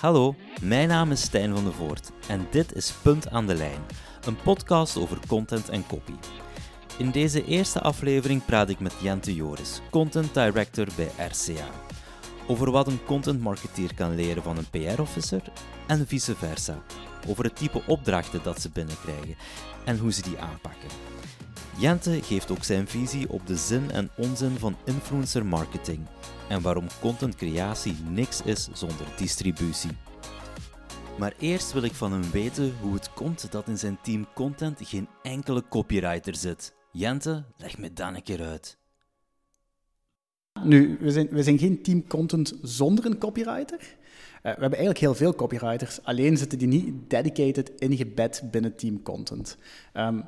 Hallo, mijn naam is Stijn van de Voort en dit is Punt aan de Lijn, een podcast over content en copy. In deze eerste aflevering praat ik met Jente Joris, content director bij RCA, over wat een content marketeer kan leren van een PR-officer en vice versa, over het type opdrachten dat ze binnenkrijgen en hoe ze die aanpakken. Jente geeft ook zijn visie op de zin en onzin van influencer marketing en waarom contentcreatie niks is zonder distributie. Maar eerst wil ik van hem weten hoe het komt dat in zijn team content geen enkele copywriter zit. Jente, leg me dan een keer uit. Nu, we zijn, we zijn geen team content zonder een copywriter. Uh, we hebben eigenlijk heel veel copywriters, alleen zitten die niet dedicated ingebed binnen team content. Um,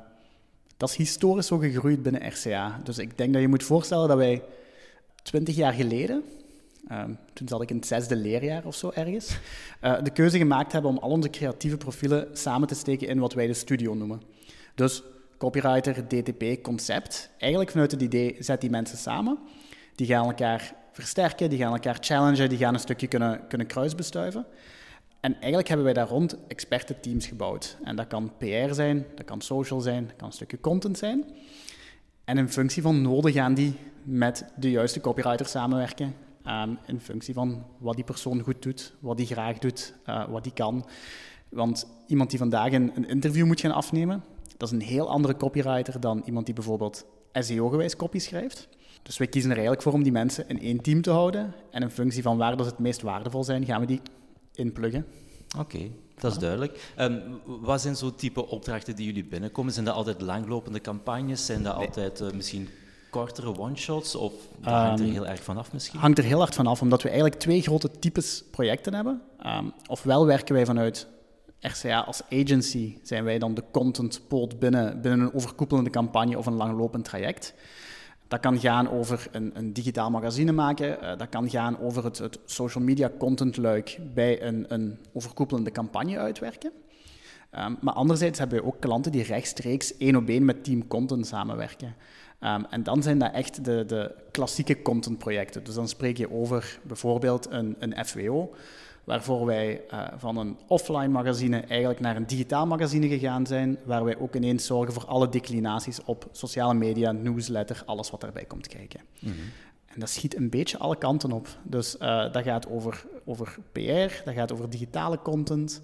dat is historisch zo gegroeid binnen RCA. Dus ik denk dat je moet voorstellen dat wij twintig jaar geleden, um, toen zat ik in het zesde leerjaar of zo ergens, uh, de keuze gemaakt hebben om al onze creatieve profielen samen te steken in wat wij de studio noemen. Dus copywriter, DTP, concept. Eigenlijk vanuit het idee, zet die mensen samen. Die gaan elkaar versterken, die gaan elkaar challengen, die gaan een stukje kunnen, kunnen kruisbestuiven. En eigenlijk hebben wij daar rond expertenteams gebouwd. En dat kan PR zijn, dat kan social zijn, dat kan een stukje content zijn. En in functie van noden gaan die met de juiste copywriter samenwerken. Um, in functie van wat die persoon goed doet, wat die graag doet, uh, wat die kan. Want iemand die vandaag een, een, interview moet gaan afnemen, dat is een heel andere copywriter dan iemand die bijvoorbeeld SEO-gewijs copy schrijft. Dus wij kiezen er eigenlijk voor om die mensen in één team te houden. En in functie van waar dat het meest waardevol zijn, gaan we die inpluggen. Oké, okay, dat is duidelijk. Um, wat zijn zo type opdrachten die jullie binnenkomen? Zijn dat altijd langlopende campagnes? Zijn dat altijd uh, misschien kortere one-shots? Of dat hangt er ehm, heel erg vanaf misschien? Hangt er heel hard vanaf, omdat we eigenlijk twee grote types projecten hebben. Um, ofwel werken wij vanuit RCA als agency, zijn wij dan de content poot binnen, binnen een overkoepelende campagne of een langlopend traject. Dat kan gaan over een, een digitaal magazine maken. Uh, dat kan gaan over het, het, social media content luik bij een, een overkoepelende campagne uitwerken. Um, maar anderzijds hebben we ook klanten die rechtstreeks één op één met team content samenwerken. Um, en dan zijn dat echt de, de klassieke contentprojecten. Dus dan spreek je over bijvoorbeeld een, een FWO, waarvoor wij uh, van een offline magazine eigenlijk naar een digitaal magazine gegaan zijn, waar wij ook ineens zorgen voor alle declinaties op sociale media, newsletter, alles wat daarbij komt kijken. Mm -hmm. En dat schiet een beetje alle kanten op. Dus uh, dat gaat over, over PR, dat gaat over digitale content.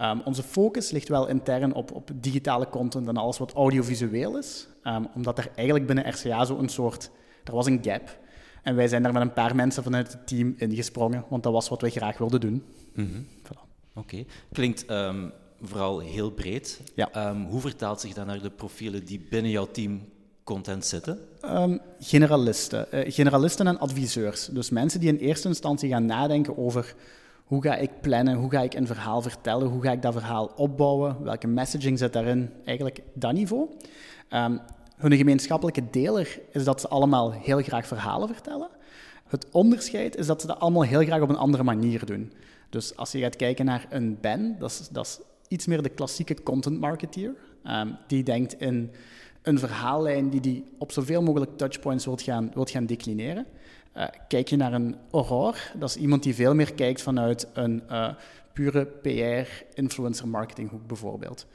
Um, onze focus ligt wel intern op, op digitale content en alles wat audiovisueel is, um, omdat er eigenlijk binnen RCA zo een soort, er was een gap en wij zijn daar met een paar mensen vanuit het team ingesprongen, want dat was wat wij graag wilden doen. Mm -hmm. voilà. Oké. Okay. Klinkt um, vooral heel breed. Ja. Um, hoe vertaalt zich dat naar de profielen die binnen jouw team content zitten? Um, generalisten. Uh, generalisten en adviseurs. Dus mensen die in eerste instantie gaan nadenken over hoe ga ik plannen, hoe ga ik een verhaal vertellen, hoe ga ik dat verhaal opbouwen, welke messaging zit daarin, eigenlijk dat niveau. Um, hun gemeenschappelijke deler is dat ze allemaal heel graag verhalen vertellen. Het onderscheid is dat ze dat allemaal heel graag op een andere manier doen. Dus als je gaat kijken naar een Ben, dat is, dat is iets meer de klassieke content marketeer. Um, die denkt in een verhaallijn die die op zoveel mogelijk touchpoints wilt gaan, wilt gaan declineren. Uh, kijk je naar een Aurore, dat is iemand die veel meer kijkt vanuit een uh, pure PR-influencer marketinghoek bijvoorbeeld.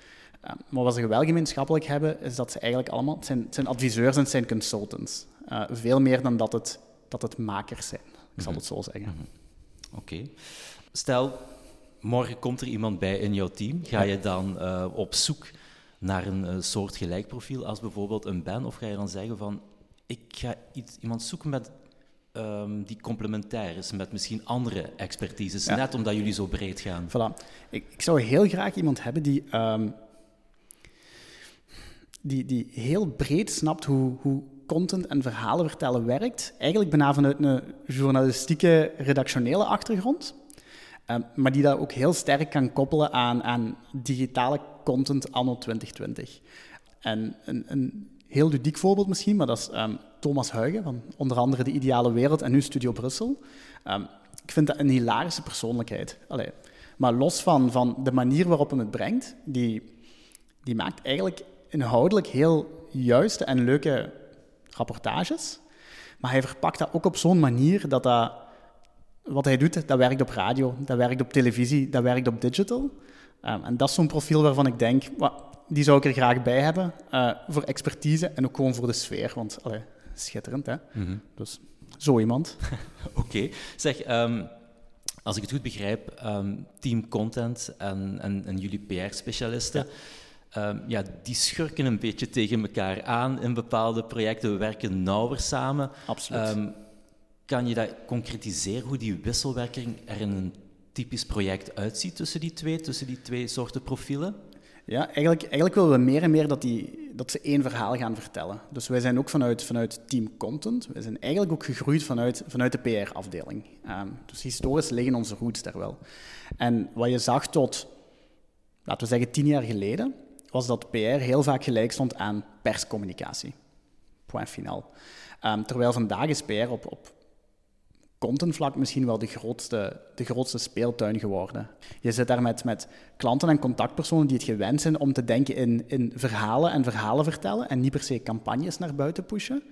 Maar wat ze wel gemeenschappelijk hebben, is dat ze eigenlijk allemaal, het zijn, het zijn adviseurs en het zijn consultants. veel meer dan dat het, dat het makers zijn, ik zal mm -hmm. het zo zeggen. Mm -hmm. Oké. Okay. Stel, morgen komt er iemand bij in jouw team. Ga je dan op zoek naar een uh, soort gelijk profiel als bijvoorbeeld een Ben? Of ga je dan zeggen van, ik ga iets, iemand zoeken met, um, die complementair is met misschien andere expertises, ja. net omdat jullie zo breed gaan? Voilà. Ik, ik zou heel graag iemand hebben die, um, die, die heel breed snapt hoe, hoe content en verhalen vertellen werkt. Eigenlijk bijna vanuit een journalistieke, redactionele achtergrond. Um, maar die dat ook heel sterk kan koppelen aan, aan digitale content anno 2020. En een, een heel ludiek voorbeeld misschien, maar dat is um, Thomas Huigen van onder andere De Ideale Wereld en nu Studio Brussel. Um, ik vind dat een hilarische persoonlijkheid. Allee, maar los van, van de manier waarop hij het brengt, die, die maakt eigenlijk inhoudelijk heel juiste en leuke rapportages. Maar hij verpakt dat ook op zo'n manier dat dat wat hij doet, dat werkt op radio, dat werkt op televisie, dat werkt op digital. Ehm, en dat is zo'n profiel waarvan ik denk, die zou ik er graag bij hebben, uh, voor expertise en ook gewoon voor de sfeer, want allee, schitterend, hè? Mhm. Dus zo iemand. Oké. Zeg, ehm, als ik het goed begrijp, um, team content en, en, en jullie PR-specialisten... Ja. Ja. die schurken een beetje tegen elkaar aan in bepaalde projecten. We werken nauwer samen. Absoluut. kan je dat concretiseren, hoe die wisselwerking er in een typisch project uitziet tussen die twee, tussen die twee soorten profielen? Ja, eigenlijk, eigenlijk willen we meer en meer dat, die, dat ze één verhaal gaan vertellen. Dus wij zijn ook vanuit, vanuit team content, wij zijn eigenlijk ook gegroeid vanuit, vanuit de PR-afdeling. Ehm, dus historisch liggen onze roots daar wel. En wat je zag tot, laten we zeggen, tien jaar geleden, was dat PR heel vaak gelijk stond aan perscommunicatie. Point finaal. Um, terwijl vandaag is PR op, op contentvlak misschien wel de grootste, de grootste speeltuin geworden. Je zit daar met, met klanten en contactpersonen die het gewend zijn om te denken in, in verhalen en verhalen vertellen en niet per se campagnes naar buiten pushen.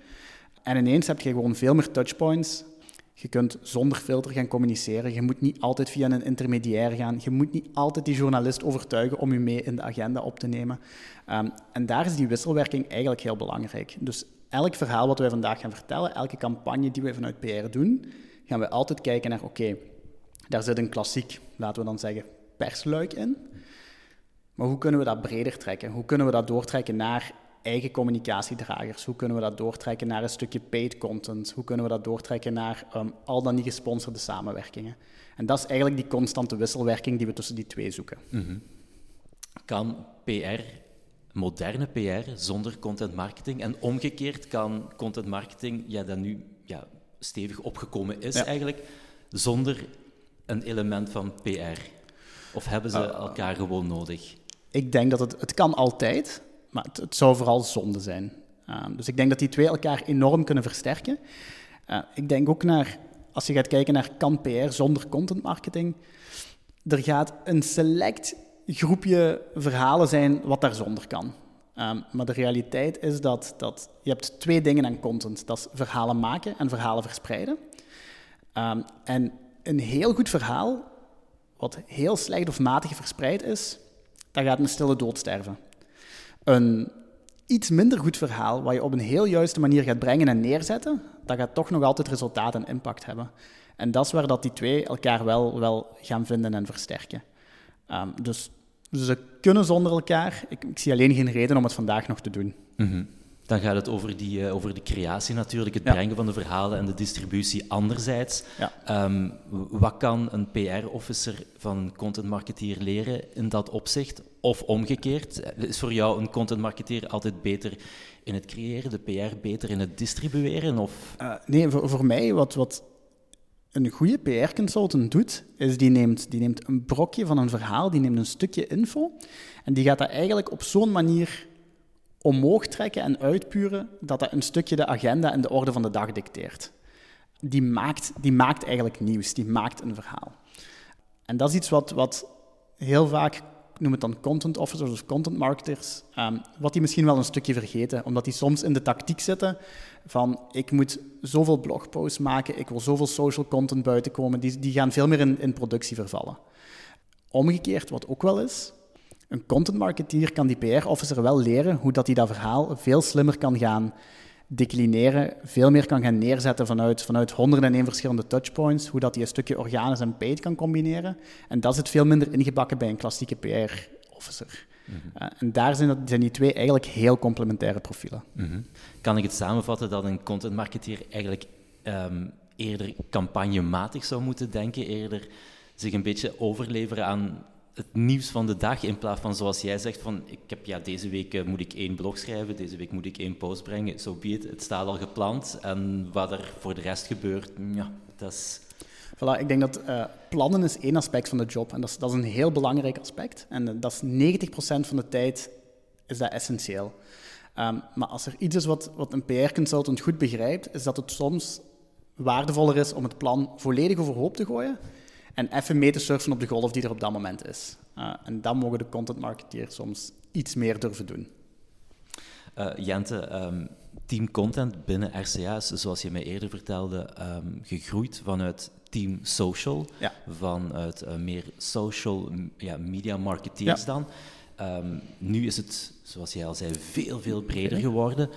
En ineens heb je gewoon veel meer touchpoints. Je kunt zonder filter gaan communiceren. Je moet niet altijd via een intermediair gaan. Je moet niet altijd die journalist overtuigen om je mee in de agenda op te nemen. Um, en daar is die wisselwerking eigenlijk heel belangrijk. Dus elk verhaal wat wij vandaag gaan vertellen, elke campagne die wij vanuit PR doen, gaan we altijd kijken naar, oké, daar zit een klassiek, laten we dan zeggen, persluik in. Maar hoe kunnen we dat breder trekken? Hoe kunnen we dat doortrekken naar eigen communicatiedragers? Hoe kunnen we dat doortrekken naar een stukje paid content? Hoe kunnen we dat doortrekken naar um, al dan niet gesponsorde samenwerkingen? En dat is eigenlijk die constante wisselwerking die we tussen die twee zoeken. Mhm. Kan PR, moderne PR, zonder content marketing? En omgekeerd kan content marketing, ja, dan nu ja, stevig opgekomen is eigenlijk, zonder een element van PR? Of hebben ze uh, elkaar gewoon nodig? Ik denk dat het, het kan altijd, maar het, zou vooral zonde zijn. Uh, dus ik denk dat die twee elkaar enorm kunnen versterken. Uh, ik denk ook naar, als je gaat kijken naar kan PR zonder content marketing, er gaat een select groepje verhalen zijn wat daar zonder kan. Um, maar de realiteit is dat, dat je hebt twee dingen aan content. Dat is verhalen maken en verhalen verspreiden. Um, en een heel goed verhaal, wat heel slecht of matig verspreid is, dat gaat een stille dood sterven. Een iets minder goed verhaal, wat je op een heel juiste manier gaat brengen en neerzetten, dat gaat toch nog altijd resultaat en impact hebben. En dat is waar dat die twee elkaar wel, wel gaan vinden en versterken. Um, dus ze kunnen zonder elkaar. Ik, ik, zie alleen geen reden om het vandaag nog te doen. Mm Dan gaat het over, die, uh, over de creatie natuurlijk, het brengen van de verhalen en de distributie anderzijds. Ja. Um, wat kan een PR-officer van een content marketeer leren in dat opzicht? Of omgekeerd, is voor jou een content marketeer altijd beter in het creëren, de PR beter in het distribueren? Of? Uh, nee, voor, voor mij, wat, wat een goede PR-consultant doet, is die neemt, die neemt een brokje van een verhaal, die neemt een stukje info en die gaat dat eigenlijk op zo'n manier omhoog trekken en uitpuren dat dat een stukje de agenda en de orde van de dag dicteert. Die maakt, die maakt eigenlijk nieuws, die maakt een verhaal. En dat is iets wat, wat heel vaak noem het dan content officers of content marketers, um, wat die misschien wel een stukje vergeten, omdat die soms in de tactiek zitten van ik moet zoveel blogposts maken, ik wil zoveel social content buiten komen, die, die gaan veel meer in, in productie vervallen. Omgekeerd, wat ook wel is, een content marketeer kan die PR-officer wel leren hoe dat hij dat verhaal veel slimmer kan gaan declineren, veel meer kan gaan neerzetten vanuit, vanuit 101 verschillende touchpoints, hoe dat hij een stukje organisch en paid kan combineren. En dat zit veel minder ingebakken bij een klassieke PR-officer. Mhm. Eh, en daar zijn, dat, zijn, die twee eigenlijk heel complementaire profielen. Mhm. Kan ik het samenvatten dat een content marketeer eigenlijk um, eerder campagnematig zou moeten denken, eerder zich een beetje overleveren aan het nieuws van de dag in plaats van zoals jij zegt van ik heb ja deze week eh, moet ik één blog schrijven, deze week moet ik één post brengen, zo so het staat al gepland. En wat er voor de rest gebeurt, ja, dat is... Voilà, ik denk dat uh, plannen is één aspect van de job. En dat is, dat is een heel belangrijk aspect. En uh, dat is 90% van de tijd is dat essentieel. Um, maar als er iets is wat, wat een PR-consultant goed begrijpt, is dat het soms waardevoller is om het plan volledig overhoop te gooien en even mee te surfen op de golf die er op dat moment is. Uh, en dan mogen de content marketeers soms iets meer durven doen. Uh, Jente, ehm, team content binnen RCA is, zoals je mij eerder vertelde, ehm, gegroeid vanuit team social, Ja. vanuit eh, meer social ja, media marketeers Ja. dan. Ehm, nu is het, zoals jij al zei, veel, veel breder geworden.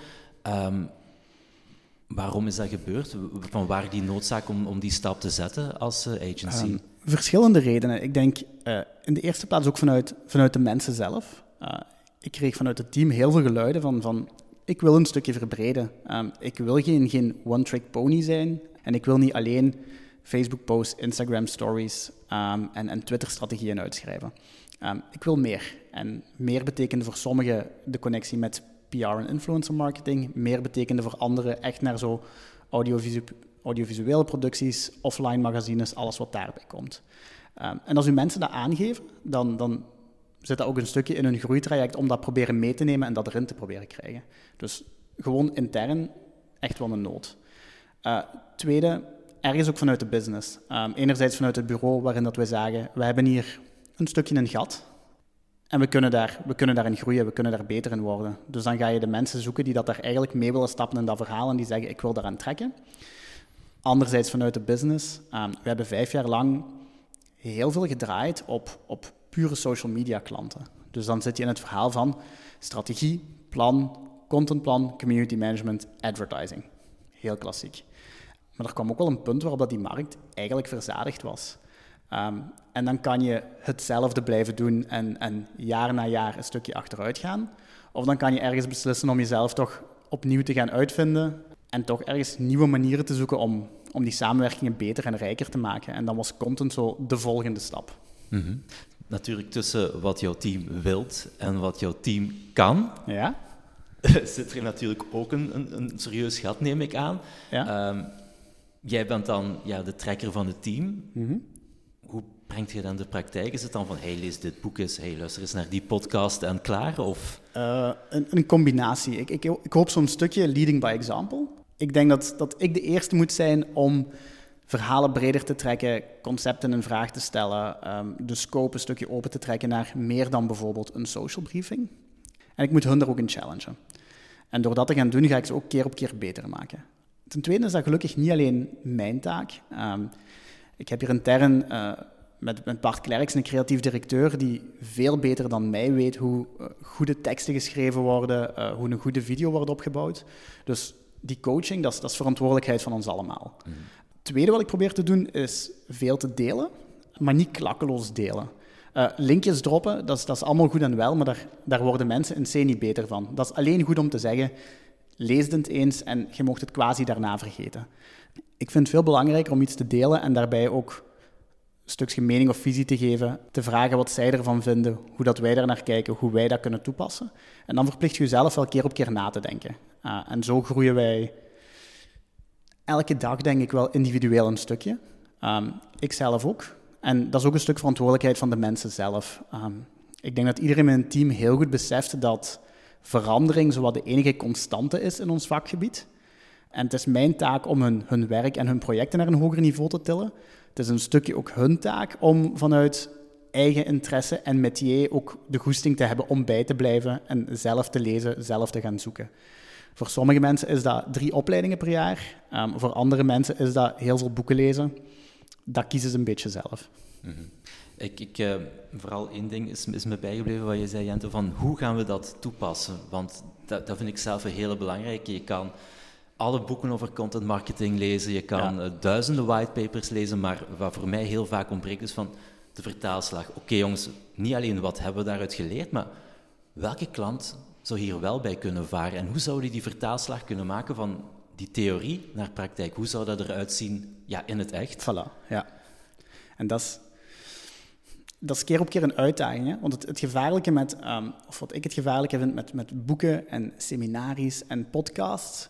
Waarom is dat gebeurd? Van waar die noodzaak om, om die stap te zetten als eh, agency? Verschillende redenen. Ik denk eh, in de eerste plaats ook vanuit, vanuit de mensen zelf. Eh, ik kreeg vanuit het team heel veel geluiden van, van ik wil een stukje verbreden. Ehm, ik wil geen, geen one-trick pony zijn. En ik wil niet alleen Facebook-posts, Instagram-stories ehm, en, en Twitter-strategieën uitschrijven. Ehm, ik wil meer. En meer betekende voor sommigen de connectie met PR en influencer marketing. Meer betekende voor anderen echt naar zo audiovisuele audiovisuele producties, offline magazines, alles wat daarbij komt. Ehm, en als u mensen dat aangeven, dan, dan zit dat ook een stukje in hun groeitraject om dat proberen mee te nemen en dat erin te proberen krijgen. Dus gewoon intern echt wel een nood. Eh, tweede, ergens ook vanuit de business. Ehm, enerzijds vanuit het bureau waarin dat wij zagen, we hebben hier een stukje een gat. En we kunnen, daar, we kunnen daarin groeien, we kunnen daar beter in worden. Dus dan ga je de mensen zoeken die dat daar eigenlijk mee willen stappen in dat verhaal en die zeggen, ik wil daaraan trekken. Anderzijds vanuit de business. ehm, we hebben vijf jaar lang heel veel gedraaid op, op pure social media klanten. Dus dan zit je in het verhaal van strategie, plan, contentplan, community management, advertising. Heel klassiek. Maar er kwam ook wel een punt waarop dat die markt eigenlijk verzadigd was. Ehm, en dan kan je hetzelfde blijven doen en, en jaar na jaar een stukje achteruit gaan. Of dan kan je ergens beslissen om jezelf toch opnieuw te gaan uitvinden en toch ergens nieuwe manieren te zoeken om, om die samenwerkingen beter en rijker te maken. En dan was content zo de volgende stap. Mhm. Natuurlijk tussen wat jouw team wilt en wat jouw team kan, Ja? zit er natuurlijk ook een, een, een serieus gat, neem ik aan. Ja? Ehm, jij bent dan ja, de trekker van het team. Mhm. Hoe brengt je dan de praktijk? Is het dan van, hey, lees dit boek eens, hey, luister eens naar die podcast en klaar? Of... Eh, een, een combinatie. Ik, ik, ik hoop zo'n stukje leading by example. Ik denk dat, dat ik de eerste moet zijn om verhalen breder te trekken, concepten in vraag te stellen, ehm, de scope een stukje open te trekken naar meer dan bijvoorbeeld een social briefing. En ik moet hun er ook in challengen. En door dat te gaan doen, ga ik ze ook keer op keer beter maken. Ten tweede is dat gelukkig niet alleen mijn taak. Ehm, ik heb hier intern eh, met, met Bart Klerks, een creatief directeur, die veel beter dan mij weet hoe eh, goede teksten geschreven worden, eh, hoe een goede video wordt opgebouwd. Dus die coaching, dat is, dat is verantwoordelijkheid van ons allemaal. Het tweede wat ik probeer te doen, is veel te delen, maar niet klakkeloos delen. Eh, linkjes droppen, dat is, dat is allemaal goed en wel, maar daar, daar worden mensen in C niet beter van. Dat is alleen goed om te zeggen, lees het eens en je mocht het quasi daarna vergeten. Ik vind het veel belangrijker om iets te delen en daarbij ook een stukje mening of visie te geven, te vragen wat zij ervan vinden, hoe dat wij daar naar kijken, hoe wij dat kunnen toepassen. En dan verplicht je jezelf wel keer op keer na te denken. Uh, en zo groeien wij elke dag, denk ik wel, individueel een stukje. Um, ik zelf ook. En dat is ook een stuk verantwoordelijkheid van de mensen zelf. Um, ik denk dat iedereen in een team heel goed beseft dat verandering zowat de enige constante is in ons vakgebied. En het is mijn taak om hun, hun werk en hun projecten naar een hoger niveau te tillen. Het is een stukje ook hun taak om vanuit eigen interesse en métier ook de goesting te hebben om bij te blijven en zelf te lezen, zelf te gaan zoeken. Voor sommige mensen is dat drie opleidingen per jaar. Um, voor andere mensen is dat heel veel boeken lezen. Dat kiezen ze een beetje zelf. Mm-hmm. Ik, ik uh, vooral één ding is, is, me bijgebleven wat je zei, Jente, van hoe gaan we dat toepassen? Want dat, dat vind ik zelf een hele belangrijke. Je kan alle boeken over content marketing lezen, je kan ja. uh, duizenden whitepapers lezen, maar wat voor mij heel vaak ontbreekt is van de vertaalslag. Oké okay, jongens, niet alleen wat hebben we daaruit geleerd, maar welke klant zou hier wel bij kunnen varen? En hoe zouden die die vertaalslag kunnen maken van die theorie naar praktijk? Hoe zou dat eruit zien ja, in het echt? Voilà, ja. En dat is, dat keer op keer een uitdaging. Hè? Want het, het gevaarlijke met, um, of wat ik het gevaarlijke vind met, met boeken en seminaries en podcasts,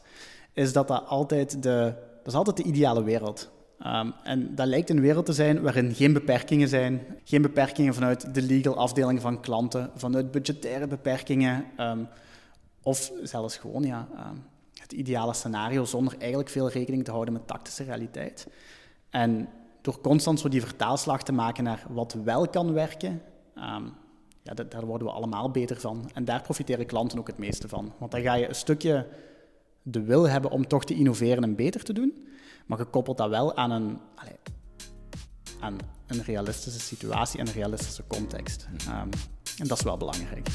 is dat dat altijd de, dat is altijd de ideale wereld. Um, en dat lijkt een wereld te zijn waarin geen beperkingen zijn. Geen beperkingen vanuit de legal afdeling van klanten, vanuit budgettaire beperkingen. Um, of zelfs gewoon ja, um, het ideale scenario zonder eigenlijk veel rekening te houden met tactische realiteit. En door constant zo die vertaalslag te maken naar wat wel kan werken, ja, daar worden we allemaal beter van. En daar profiteren klanten ook het meeste van. Want dan ga je een stukje de wil hebben om toch te innoveren en beter te doen. Maar gekoppeld dat wel aan een, allez, aan een realistische situatie en een realistische context. Um, en dat is wel belangrijk.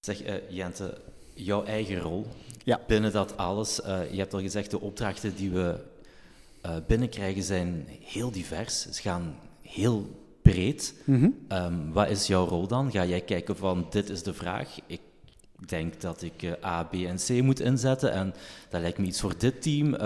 Zeg, uh, Jente, jouw eigen rol ja. binnen dat alles. Uh, je hebt al gezegd, de opdrachten die we binnenkrijgen zijn heel divers. Ze gaan heel breed. Mm -hmm. um, wat is jouw rol dan? Ga jij kijken van, dit is de vraag. Ik denk dat ik uh, A, B en C moet inzetten en dat lijkt me iets voor dit team.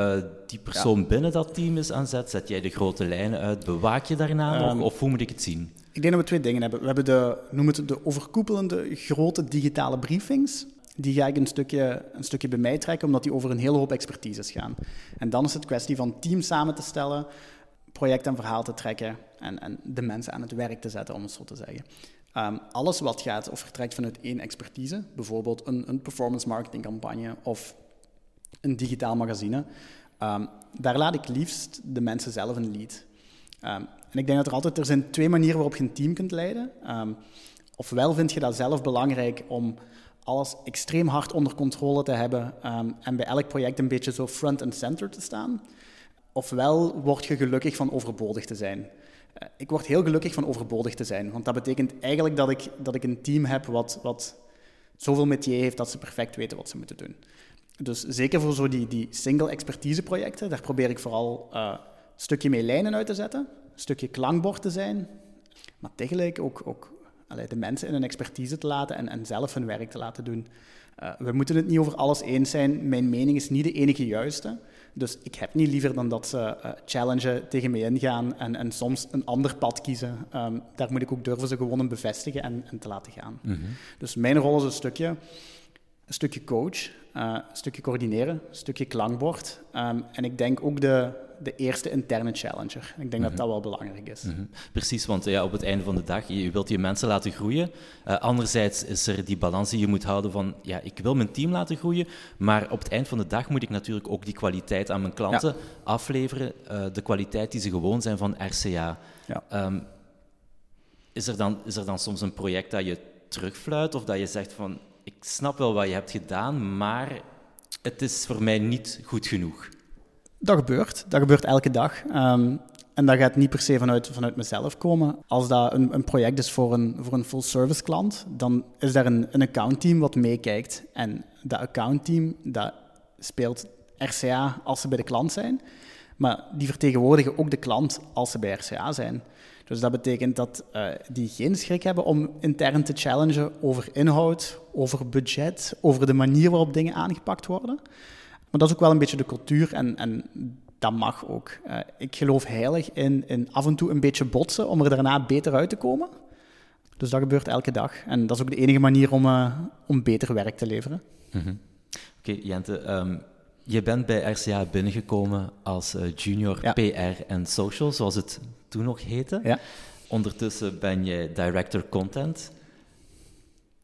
die persoon ja. binnen dat team is aan zet. Zet jij de grote lijnen uit? Bewaak je daarna um, nog? Of hoe moet ik het zien? Ik denk dat we twee dingen hebben. We hebben de, noem het de overkoepelende grote digitale briefings. Die ga ik een stukje, een stukje bij mij trekken, omdat die over een hele hoop expertises gaan. En dan is het kwestie van teams samen te stellen, project en verhaal te trekken en, en de mensen aan het werk te zetten, om het zo te zeggen. Um, alles wat gaat of vertrekt vanuit één expertise, bijvoorbeeld een, een performance marketing campagne of een digitaal magazine, um, daar laat ik liefst de mensen zelf een lead. Um, en ik denk dat er altijd er zijn twee manieren waarop je een team kunt leiden. Ofwel vind je dat zelf belangrijk om alles extreem hard onder controle te hebben um, en bij elk project een beetje zo front and center te staan. Ofwel word je gelukkig van overbodig te zijn. Uh, ik word heel gelukkig van overbodig te zijn, want dat betekent eigenlijk dat ik, dat ik een team heb wat, wat zoveel métier heeft dat ze perfect weten wat ze moeten doen. Dus zeker voor zo die, die single expertise projecten, daar probeer ik vooral een stukje mee lijnen uit te zetten een stukje klankbord te zijn, maar tegelijk ook, ook allee, de mensen in hun expertise te laten en, en zelf hun werk te laten doen. Uh, we moeten het niet over alles eens zijn. Mijn mening is niet de enige juiste. Dus ik heb niet liever dan dat ze uh, challengen tegen mij ingaan en, en soms een ander pad kiezen. Um, daar moet ik ook durven ze gewoon bevestigen en, en te laten gaan. Mm -hmm. Dus mijn rol is een stukje, een stukje coach, uh, een stukje coördineren, een stukje klankbord. Um, en ik denk ook de, de eerste interne challenger. Ik denk mm -hmm. dat dat wel belangrijk is. Mm -hmm. Precies, want ja, op het einde van de dag, je wilt je mensen laten groeien. Uh, anderzijds is er die balans die je moet houden van, ja, ik wil mijn team laten groeien, maar op het eind van de dag moet ik natuurlijk ook die kwaliteit aan mijn klanten ja. afleveren, uh, de kwaliteit die ze gewoon zijn van RCA. Ja. Um, is, er dan, is er dan soms een project dat je terugfluit of dat je zegt van, ik snap wel wat je hebt gedaan, maar het is voor mij niet goed genoeg? Dat gebeurt. Dat gebeurt elke dag. Um, en dat gaat niet per se vanuit, vanuit mezelf komen. Als dat een, een project is voor een, voor een full-service klant, dan is daar een, een accountteam wat meekijkt. En dat accountteam dat speelt RCA als ze bij de klant zijn, maar die vertegenwoordigen ook de klant als ze bij RCA zijn. Dus dat betekent dat uh, die geen schrik hebben om intern te challengen over inhoud, over budget, over de manier waarop dingen aangepakt worden. Maar dat is ook wel een beetje de cultuur en, en dat mag ook. Uh, ik geloof heilig in, in af en toe een beetje botsen om er daarna beter uit te komen. Dus dat gebeurt elke dag. En dat is ook de enige manier om, uh, om beter werk te leveren. Mm -hmm. Oké, okay, Jente. Um, je bent bij RCA binnengekomen als uh, junior ja. PR en social, zoals het toen nog heette. Ja. Ondertussen ben je director content.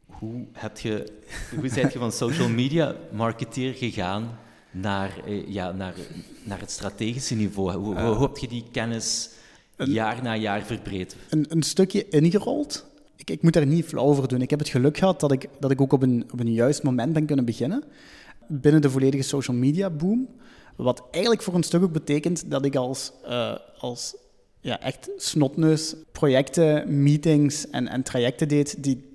Hoe, heb je, hoe ben je van social media marketeer gegaan naar, ja, naar, naar het strategische niveau? Hoe, hoe heb je die kennis een, jaar na jaar verbreed? Een, een stukje ingerold. Ik, ik moet daar niet flauw over doen. Ik heb het geluk gehad dat ik, dat ik ook op een, op een juist moment ben kunnen beginnen. Binnen de volledige social media boom. Wat eigenlijk voor een stuk ook betekent dat ik als, uh, als ja, echt snotneus projecten, meetings en, en trajecten deed die,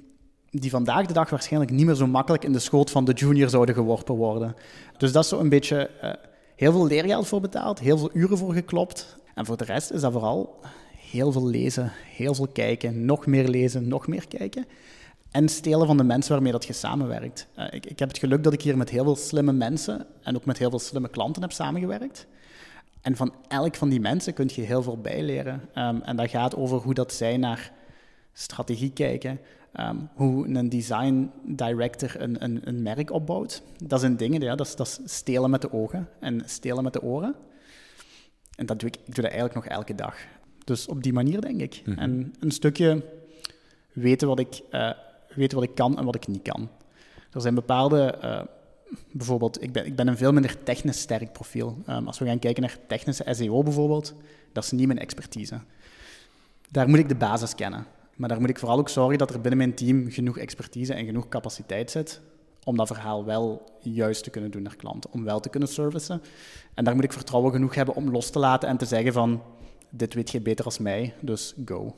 die vandaag de dag waarschijnlijk niet meer zo makkelijk in de schoot van de junior zouden geworpen worden. Dus dat is zo een beetje uh, heel veel leergeld voor betaald, heel veel uren voor geklopt. En voor de rest is dat vooral heel veel lezen, heel veel kijken, nog meer lezen, nog meer kijken. En stelen van de mensen waarmee dat je samenwerkt. Uh, ik, ik heb het geluk dat ik hier met heel veel slimme mensen en ook met heel veel slimme klanten heb samengewerkt. En van elk van die mensen kun je heel veel bijleren. Um, en dat gaat over hoe dat zij naar strategie kijken, um, hoe een design director een, een, een, merk opbouwt. Dat zijn dingen, ja, dat, is, dat is stelen met de ogen en stelen met de oren. En dat doe ik, ik doe dat eigenlijk nog elke dag. Dus op die manier, denk ik. Mm -hmm. En een stukje weten wat ik, uh, weten wat ik kan en wat ik niet kan. Er zijn bepaalde, uh, bijvoorbeeld, ik ben, ik ben een veel minder technisch sterk profiel. Um, als we gaan kijken naar technische SEO bijvoorbeeld, dat is niet mijn expertise. Daar moet ik de basis kennen. Maar daar moet ik vooral ook zorgen dat er binnen mijn team genoeg expertise en genoeg capaciteit zit om dat verhaal wel juist te kunnen doen naar klanten, om wel te kunnen servicen. En daar moet ik vertrouwen genoeg hebben om los te laten en te zeggen van, dit weet je beter als mij, dus go.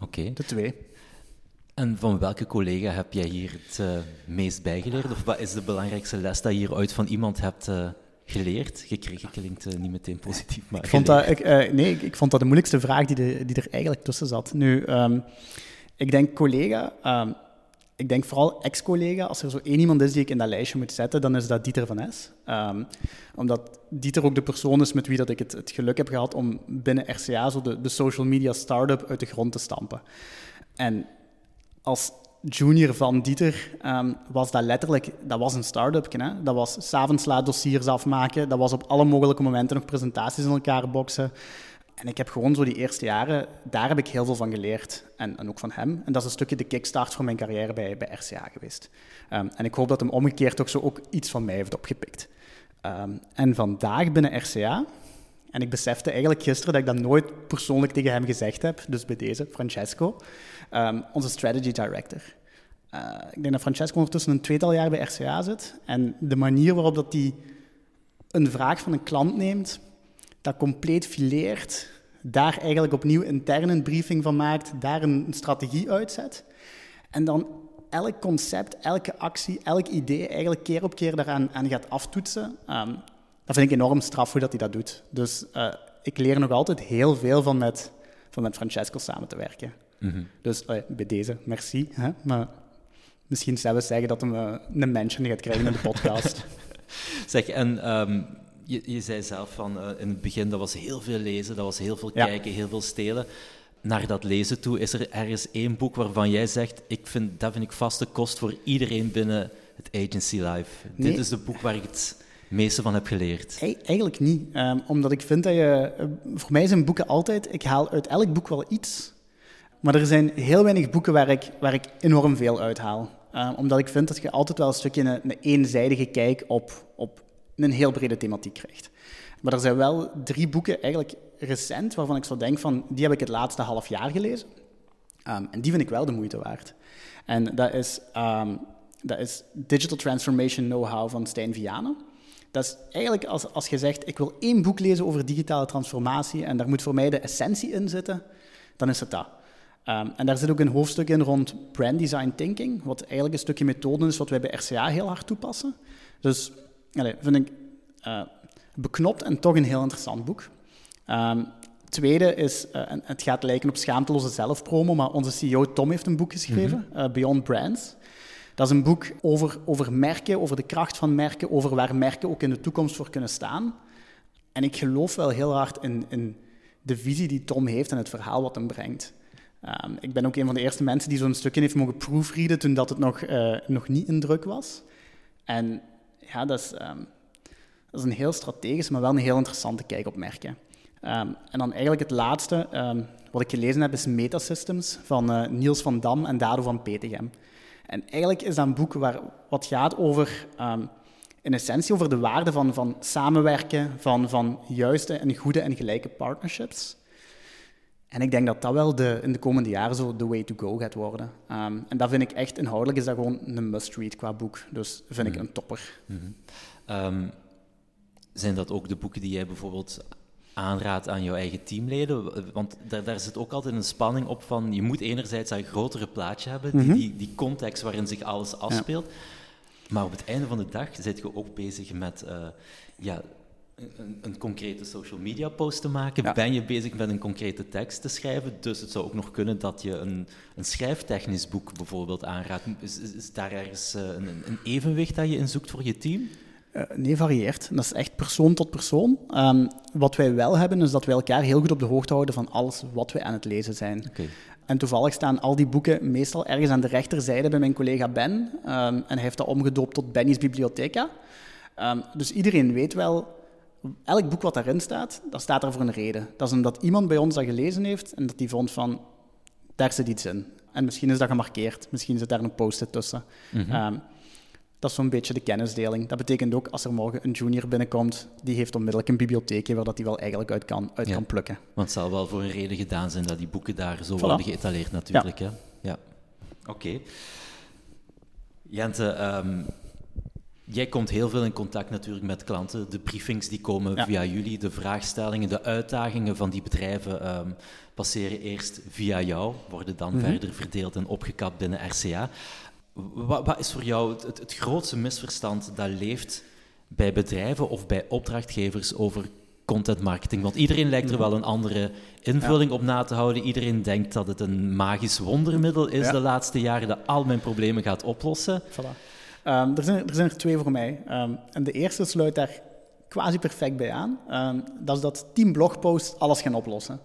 Oké. De twee. En van welke collega heb jij hier het uh, meest bijgeleerd? Of wat is de belangrijkste les dat je hieruit van iemand hebt uh, geleerd? Gekregen klinkt uh, niet meteen positief, maar ik vond dat, ik, Nee, ik, ik, vond dat de moeilijkste vraag die, de, die er eigenlijk tussen zat. Nu, um, ik denk collega... Um, ik denk vooral ex-collega, als er zo één iemand is die ik in dat lijstje moet zetten, dan is dat Dieter van Es. Um, omdat Dieter ook de persoon is met wie dat ik het, het geluk heb gehad om binnen RCA zo de, de social media start-up uit de grond te stampen. En als junior van Dieter um, was dat letterlijk, dat was een start-up. Dat was s'avonds laat dossiers afmaken, dat was op alle mogelijke momenten nog presentaties in elkaar boksen. En ik heb gewoon zo die eerste jaren, daar heb ik heel veel van geleerd. En, en ook van hem. En dat is een stukje de kickstart voor mijn carrière bij, bij RCA geweest. Um, en ik hoop dat hem omgekeerd ook zo ook iets van mij heeft opgepikt. Um, en vandaag binnen RCA, en ik besefte eigenlijk gisteren dat ik dat nooit persoonlijk tegen hem gezegd heb, dus bij deze, Francesco, um, onze strategy director. Uh, ik denk dat Francesco ondertussen een tweetal jaar bij RCA zit. En de manier waarop dat hij een vraag van een klant neemt, dat compleet fileert, daar eigenlijk opnieuw intern een briefing van maakt, daar een strategie uitzet. En dan elk concept, elke actie, elk idee eigenlijk keer op keer daaraan aan gaat aftoetsen. Um, dat vind ik enorm straf hoe dat hij dat doet. Dus uh, ik leer nog altijd heel veel van met, van met Francesco samen te werken. Mm -hmm. Dus bij deze, merci. Hè? Maar misschien zelfs zeggen dat hij uh, een mention gaat krijgen in de podcast. zeg, en um, je, je, zei zelf van in het begin, dat was heel veel lezen, dat was heel veel ja. kijken, heel veel stelen naar dat lezen toe, is er ergens één boek waarvan jij zegt, ik vind, dat vind ik vaste kost voor iedereen binnen het agency life. Nee. Dit is het boek waar ik het meeste van heb geleerd? eigenlijk niet. Um, omdat ik vind dat je... Uh, voor mij zijn boeken altijd... Ik haal uit elk boek wel iets. Maar er zijn heel weinig boeken waar ik, waar ik enorm veel uithaal. Uh, omdat ik vind dat je altijd wel een stukje een, een eenzijdige kijk op, op een heel brede thematiek krijgt. Maar er zijn wel drie boeken, eigenlijk recent, waarvan ik zo denk van... Die heb ik het laatste half jaar gelezen. Um, en die vind ik wel de moeite waard. En dat is, um, dat is Digital Transformation Know-how van Stijn Vianen. Dat is eigenlijk als, als je zegt, ik wil één boek lezen over digitale transformatie en daar moet voor mij de essentie in zitten, dan is het dat. Um, en daar zit ook een hoofdstuk in rond brand design thinking, wat eigenlijk een stukje methode is wat wij bij RCA heel hard toepassen. Dus allez, vind ik uh, beknopt en toch een heel interessant boek. Um, tweede is, uh, het gaat lijken op schaamteloze zelfpromo, maar onze CEO Tom heeft een boek geschreven, mm -hmm. uh, Beyond Brands. Dat is een boek over, over merken, over de kracht van merken, over waar merken ook in de toekomst voor kunnen staan. En ik geloof wel heel hard in, in de visie die Tom heeft en het verhaal wat hem brengt. Um, ik ben ook een van de eerste mensen die zo'n stukje heeft mogen proefreaden toen dat het nog, uh, nog niet in druk was. En ja, dat is, dat is een heel strategisch, maar wel een heel interessante kijk op merken. Um, en dan eigenlijk het laatste, wat ik gelezen heb, is Metasystems van uh, Niels van Dam en Dado van Petegem. En eigenlijk is dat een boek waar, wat gaat over, in essentie, over de waarde van, van samenwerken, van, van juiste en goede en gelijke partnerships. En ik denk dat dat wel de, in de komende jaren zo de way to go gaat worden. Um, en dat vind ik echt, inhoudelijk is dat gewoon een must-read qua boek. Dus vind ik mhm. een topper. -hmm. um, zijn dat ook de boeken die jij bijvoorbeeld aanraadt aan jouw eigen teamleden? Want daar, daar zit ook altijd een spanning op van, je moet enerzijds een grotere plaatje hebben, die, mhm. die, die, context waarin zich alles afspeelt. Maar op het einde van de dag zit je ook bezig met uh, ja, een, een, concrete social media post te maken. Ben je bezig met een concrete tekst te schrijven? Dus het zou ook nog kunnen dat je een, een schrijftechnisch boek bijvoorbeeld aanraadt. Is, is, daar ergens uh, een, een evenwicht dat je in zoekt voor je team? Uh, nee, varieert. Dat is echt persoon tot persoon. Um, wat wij wel hebben, is dat wij elkaar heel goed op de hoogte houden van alles wat wij aan het lezen zijn. Okay. En toevallig staan al die boeken meestal ergens aan de rechterzijde bij mijn collega Ben. Um, en hij heeft dat omgedoopt tot Benny's Bibliotheca. Um, dus iedereen weet wel, elk boek wat daarin staat, dat staat er voor een reden. Dat is omdat iemand bij ons dat gelezen heeft en dat die vond van, daar zit iets in. en misschien is dat gemarkeerd, misschien zit daar een post-it tussen. Ehm, dat is zo'n beetje de kennisdeling. Dat betekent ook, als er morgen een junior binnenkomt, die heeft onmiddellijk een bibliotheekje waar dat hij wel eigenlijk uit kan, uit kan plukken. Want het zal wel voor een reden gedaan zijn dat die boeken daar zo worden geëtaleerd natuurlijk. Ja. Hè? ja. Oké. Jente, ehm, jij komt heel veel in contact natuurlijk met klanten. De briefings die komen via jullie, de vraagstellingen, de uitdagingen van die bedrijven ehm, passeren eerst via jou, worden dan mhm. verder verdeeld en opgekapt binnen RCA. Wat, wat is voor jou het, het, grootste misverstand dat leeft bij bedrijven of bij opdrachtgevers over content marketing? Want iedereen lijkt er mhm. wel een andere invulling op na te houden. Iedereen denkt dat het een magisch wondermiddel is de laatste jaren dat al mijn problemen gaat oplossen. Voilà. Ehm, er, zijn, er zijn er twee voor mij. Ehm, en de eerste sluit daar quasi perfect bij aan. Um, dat is dat 10 blogposts alles gaan oplossen.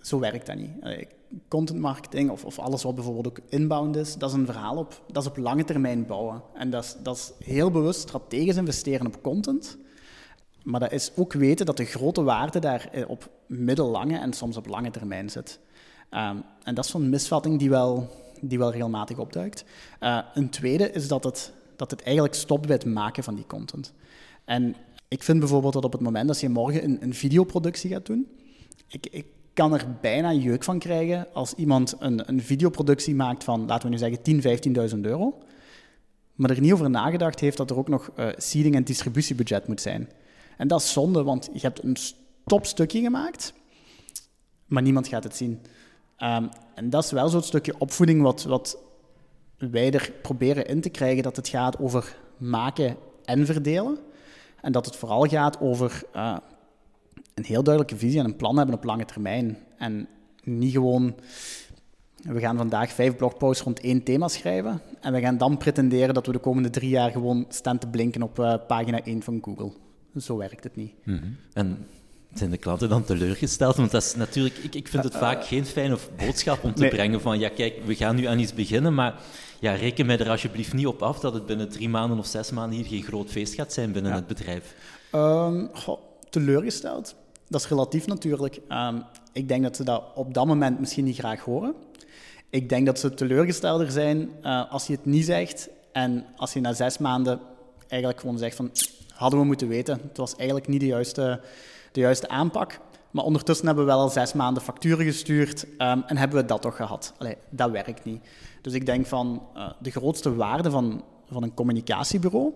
Zo werkt dat niet. Uh, content marketing of, of, alles wat bijvoorbeeld ook inbound is, dat is een verhaal op, dat is op lange termijn bouwen. En dat is, dat is heel bewust strategisch investeren op content. Maar dat is ook weten dat de grote waarde daar eh, op middellange en soms op lange termijn zit. en dat is zo'n misvatting die wel die wel regelmatig opduikt. Uh, een tweede is dat het, dat het eigenlijk stopt bij het maken van die content. En ik vind bijvoorbeeld dat op het moment dat je morgen een, een videoproductie gaat doen, ik, ik kan er bijna jeuk van krijgen als iemand een, een videoproductie maakt van, laten we nu zeggen, 10.000, 15.000 euro, maar er niet over nagedacht heeft dat er ook nog uh, seeding en distributiebudget moet zijn. En dat is zonde, want je hebt een topstukje gemaakt, maar niemand gaat het zien. Um, en dat is wel zo'n stukje opvoeding wat, wat wij er proberen in te krijgen, dat het gaat over maken en verdelen. En dat het vooral gaat over uh, een heel duidelijke visie en een plan hebben op lange termijn. En niet gewoon, we gaan vandaag vijf blogposts rond één thema schrijven en we gaan dan pretenderen dat we de komende drie jaar gewoon staan te blinken op uh, pagina 1 van Google. Zo werkt het niet. -hmm. En zijn de klanten dan teleurgesteld? Want dat is natuurlijk, ik, ik vind het vaak geen fijne boodschap om te brengen van ja, kijk, we gaan nu aan iets beginnen, maar ja, reken mij er alsjeblieft niet op af dat het binnen drie maanden of zes maanden hier geen groot feest gaat zijn binnen het bedrijf. Um, teleurgesteld? Dat is relatief natuurlijk. Um, ik denk dat ze dat op dat moment misschien niet graag horen. Ik denk dat ze teleurgestelder zijn uh, als je het niet zegt en als je na zes maanden eigenlijk gewoon zegt van hadden we moeten weten. Het was eigenlijk niet de juiste de juiste aanpak. Maar ondertussen hebben we wel al zes maanden facturen gestuurd um, en hebben we dat toch gehad. Allee, dat werkt niet. Dus ik denk van uh, de grootste waarde van, van een communicatiebureau.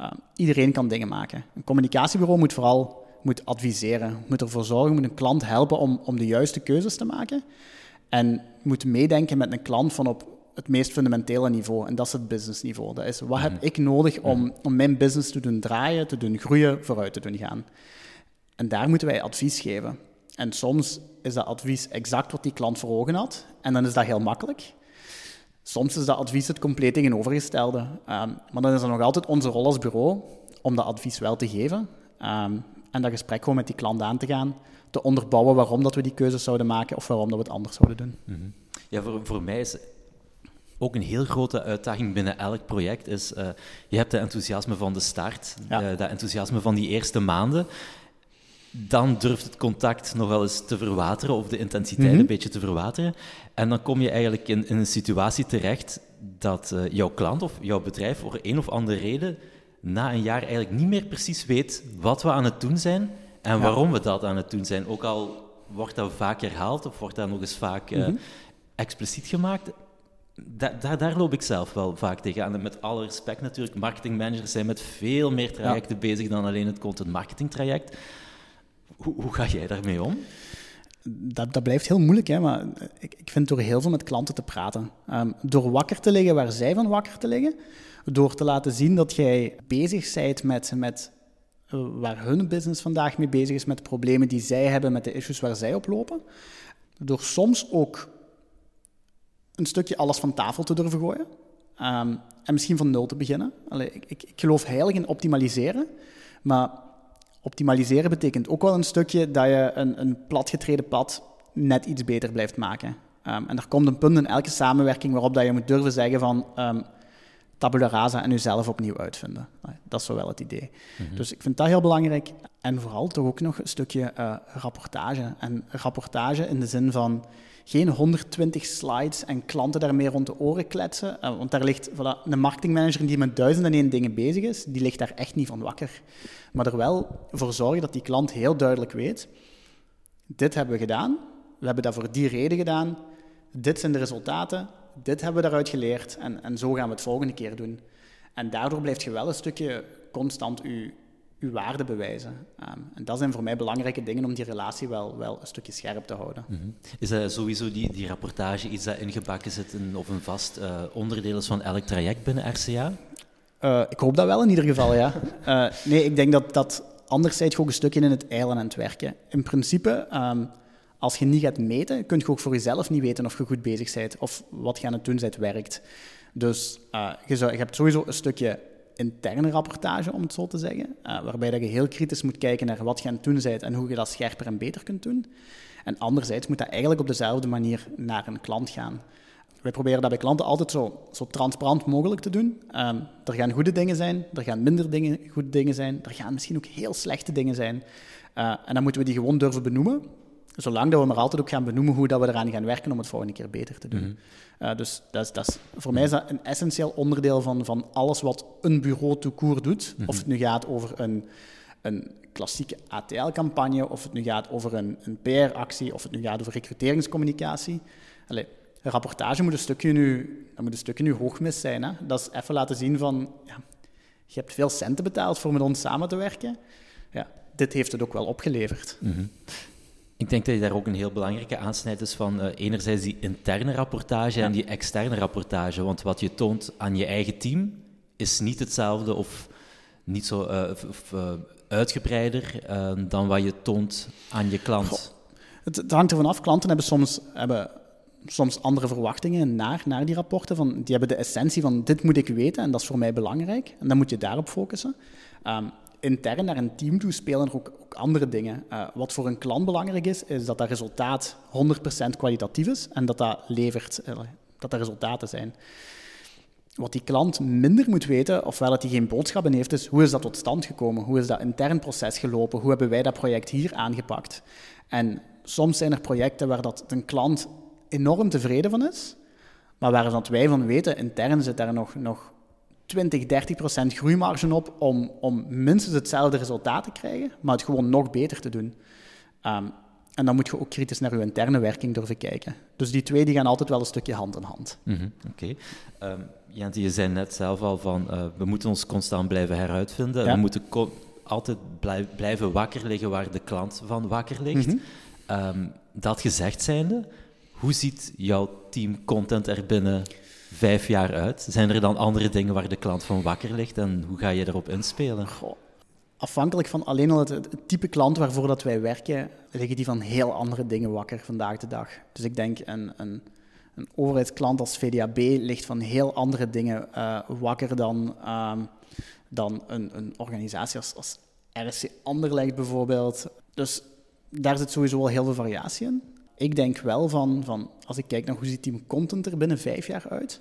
Uh, iedereen kan dingen maken. Een communicatiebureau moet vooral moet adviseren, moet ervoor zorgen, moet een klant helpen om, om de juiste keuzes te maken. En moet meedenken met een klant van op het meest fundamentele niveau. En dat is het businessniveau. Dat is, wat heb mhm. ik nodig om, om mijn business te doen draaien, te doen groeien, vooruit te doen gaan. En daar moeten wij advies geven. En soms is dat advies exact wat die klant voor ogen had, en dan is dat heel makkelijk. Soms is dat advies het compleet tegenovergestelde. Um, maar dan is het nog altijd onze rol als bureau om dat advies wel te geven um, en dat gesprek gewoon met die klant aan te gaan, te onderbouwen waarom dat we die keuzes zouden maken of waarom dat we het anders zouden doen. Mhm. Ja, voor, voor mij is ook een heel grote uitdaging binnen elk project is, uh, je hebt het enthousiasme van de start, ja. uh, dat enthousiasme van die eerste maanden dan durft het contact nog wel eens te verwateren of de intensiteit mhm. een beetje te verwateren. En dan kom je eigenlijk in, in een situatie terecht dat uh, jouw klant of jouw bedrijf voor een of andere reden na een jaar eigenlijk niet meer precies weet wat we aan het doen zijn en waarom we dat aan het doen zijn. Ook al wordt dat vaak herhaald of wordt dat nog eens vaak uh, expliciet gemaakt. Da daar, daar, loop ik zelf wel vaak tegenaan. En met alle respect natuurlijk, marketingmanagers zijn met veel meer trajecten bezig dan alleen het content marketing traject. Hoe, hoe ga jij daarmee om? Dat, dat, blijft heel moeilijk, hè, maar ik, ik vind door heel veel met klanten te praten. Um, door wakker te liggen waar zij van wakker te liggen. Door te laten zien dat jij bezig bent met, met uh, waar hun business vandaag mee bezig is, met de problemen die zij hebben, met de issues waar zij op lopen. Door soms ook een stukje alles van tafel te durven gooien. Um, en misschien van nul te beginnen. Ik, ik geloof heilig in optimaliseren, maar optimaliseren betekent ook wel een stukje dat je een, een platgetreden pad net iets beter blijft maken. Um, en er komt een punt in elke samenwerking waarop dat je moet durven zeggen van um, tabula rasa en jezelf opnieuw uitvinden. Dat is zo wel het idee. Dus ik vind dat heel belangrijk. En vooral toch ook nog een stukje uh, rapportage. En rapportage in de zin van geen 120 slides en klanten daarmee rond de oren kletsen. Uh, want daar ligt voilà, een marketingmanager die met duizenden en één dingen bezig is, die ligt daar echt niet van wakker. Maar er wel voor zorgen dat die klant heel duidelijk weet, dit hebben we gedaan, we hebben dat voor die reden gedaan, dit zijn de resultaten, dit hebben we daaruit geleerd en, en zo gaan we het volgende keer doen. En daardoor blijft je wel een stukje constant je, je waarde bewijzen. Um, en dat zijn voor mij belangrijke dingen om die relatie wel, wel een stukje scherp te houden. Mm -hmm. Is dat sowieso die, die rapportage iets dat ingebakken zit in, of een vast uh, onderdeel is van elk traject binnen RCA? Uh, ik hoop dat wel in ieder geval, ja. Uh, nee, ik denk dat dat anderzijds ook een stukje in het eilen aan het werken. In principe, um, als je niet gaat meten, kun je ook voor jezelf niet weten of je goed bezig bent of wat je aan het doen bent werkt. Dus je, zou, je, hebt sowieso een stukje interne rapportage, om het zo te zeggen, uh, waarbij dat je heel kritisch moet kijken naar wat je aan het doen bent en hoe je dat scherper en beter kunt doen. En anderzijds moet dat eigenlijk op dezelfde manier naar een klant gaan. Wij proberen dat bij klanten altijd zo, zo transparant mogelijk te doen. Um, er gaan goede dingen zijn, er gaan minder dingen, goede dingen zijn, er gaan misschien ook heel slechte dingen zijn. Uh, en dan moeten we die gewoon durven benoemen. Zolang dat we maar altijd ook gaan benoemen hoe dat we eraan gaan werken om het volgende keer beter te doen. Mm -hmm. uh, dus dat is, dat is, voor mij is dat een essentieel onderdeel van, van alles wat een bureau to court doet. Mm -hmm. Of het nu gaat over een, een klassieke ATL-campagne, of het nu gaat over een, een PR-actie, of het nu gaat over recruteringscommunicatie. Allee, een rapportage moet een stukje nu, dat moet een stukje nu hoogmis zijn. Hè? Dat is even laten zien van, ja, je hebt veel centen betaald voor met ons samen te werken. Ja, dit heeft het ook wel opgeleverd. Mm -hmm. Ik denk dat je daar ook een heel belangrijke aansnijd is van uh, enerzijds die interne rapportage ja. en die externe rapportage. Want wat je toont aan je eigen team is niet hetzelfde of niet zo uh, of, uh, uitgebreider dan wat je toont aan je klant. Goh. Het, het, hangt ervan af. Klanten hebben soms, hebben soms andere verwachtingen naar, naar die rapporten. Van, die hebben de essentie van dit moet ik weten en dat is voor mij belangrijk. En dan moet je daarop focussen. Um, intern naar een team toe spelen er ook, ook andere dingen. Uh, wat voor een klant belangrijk is, is dat dat resultaat 100% kwalitatief is en dat dat levert, uh, dat er resultaten zijn. Wat die klant minder moet weten, ofwel dat hij geen boodschappen heeft, is hoe is dat tot stand gekomen? Hoe is dat intern proces gelopen? Hoe hebben wij dat project hier aangepakt? En soms zijn er projecten waar dat een klant enorm tevreden van is, maar waar dat wij van weten, intern zit daar nog, nog 20, 30 procent groeimarge op om, om minstens hetzelfde resultaat te krijgen, maar het gewoon nog beter te doen. Um, en dan moet je ook kritisch naar je interne werking durven kijken. Dus die twee die gaan altijd wel een stukje hand in hand. Mm -hmm, Oké. Okay. Um, Jante, je zei net zelf al van uh, we moeten ons constant blijven heruitvinden. Ja. We moeten altijd blij blijven wakker liggen waar de klant van wakker ligt. Mm -hmm. um, dat gezegd zijnde, hoe ziet jouw team content er binnen vijf jaar uit? Zijn er dan andere dingen waar de klant van wakker ligt en hoe ga je erop inspelen? Afhankelijk van alleen al het, type klant waarvoor dat wij werken, liggen die van heel andere dingen wakker vandaag de dag. Dus ik denk een, een, een overheidsklant als VDAB ligt van heel andere dingen uh, wakker dan, um, dan een, een organisatie als, als RSC Anderlecht bijvoorbeeld. Dus daar zit sowieso wel heel veel variatie in ik denk wel van, van, als ik kijk naar hoe ziet team content er binnen vijf jaar uit,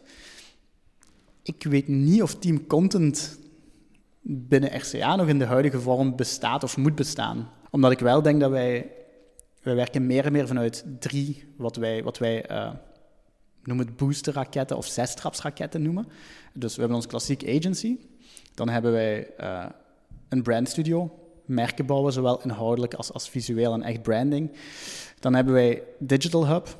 ik weet niet of team content binnen RCA nog in de huidige vorm bestaat of moet bestaan. Omdat ik wel denk dat wij, wij werken meer en meer vanuit drie, wat wij, wat wij uh, noemen het boosterraketten of zestrapsraketten noemen. Dus we hebben ons klassiek agency. Dan hebben wij uh, een brandstudio, merken bouwen, zowel inhoudelijk als, als visueel en echt branding. Dan hebben wij Digital Hub,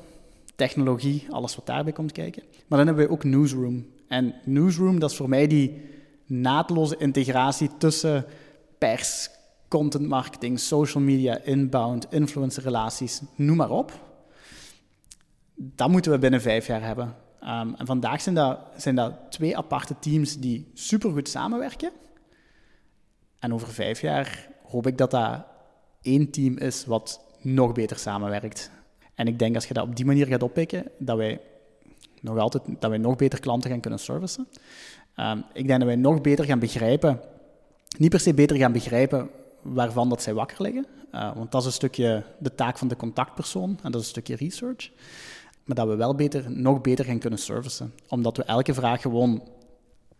technologie, alles wat daarbij komt kijken. Maar dan hebben wij ook Newsroom. En Newsroom, dat is voor mij die naadloze integratie tussen pers, content marketing, social media, inbound, influencerrelaties, noem maar op. Dat moeten we binnen vijf jaar hebben. Um, en vandaag zijn dat, zijn dat twee aparte teams die supergoed samenwerken. En over vijf jaar hoop ik dat dat één team is wat nog beter samenwerkt. En ik denk als je dat op die manier gaat oppikken, dat wij nog altijd dat wij nog beter klanten gaan kunnen servicen. Um, ik denk dat wij nog beter gaan begrijpen, niet per se beter gaan begrijpen waarvan dat zij wakker liggen. Uh, want dat is een stukje de taak van de contactpersoon en dat is een stukje research. Maar dat we wel beter, nog beter gaan kunnen servicen. Omdat we elke vraag gewoon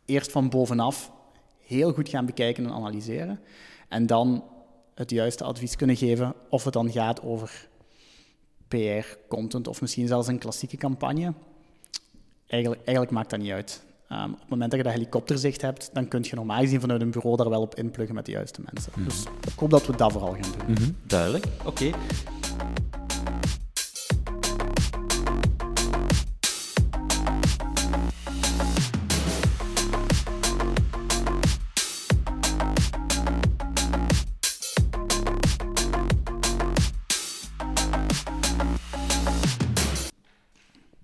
eerst van bovenaf heel goed gaan bekijken en analyseren. En dan het juiste advies kunnen geven of het dan gaat over PR, content of misschien zelfs een klassieke campagne. Eigenlijk, eigenlijk maakt dat niet uit. Um, op het moment dat je dat helikopterzicht hebt, dan kun je normaal gezien vanuit een bureau daar wel op inpluggen met de juiste mensen. Mm -hmm. Dus ik hoop dat we dat vooral gaan doen. Mm -hmm. Duidelijk, oké. Okay.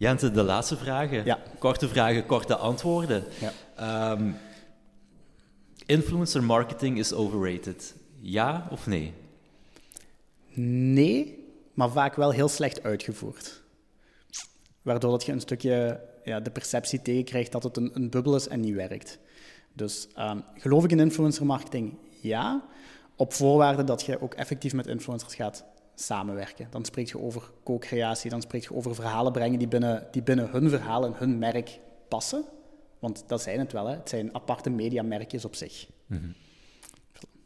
Jente, de laatste vragen. Ja. Korte vragen, korte antwoorden. Ja. Um, influencer marketing is overrated. Ja of nee? Nee, maar vaak wel heel slecht uitgevoerd. Waardoor dat je een stukje ja, de perceptie tegenkrijgt dat het een, een bubbel is en niet werkt. Dus um, geloof ik in influencer marketing? Ja. Op voorwaarde dat je ook effectief met influencers gaat samenwerken. Dan spreek je over co-creatie, dan spreek je over verhalen brengen die binnen, die binnen hun verhaal en hun merk passen. Want dat zijn het wel, hè. het zijn aparte mediamerkjes op zich. Mm -hmm.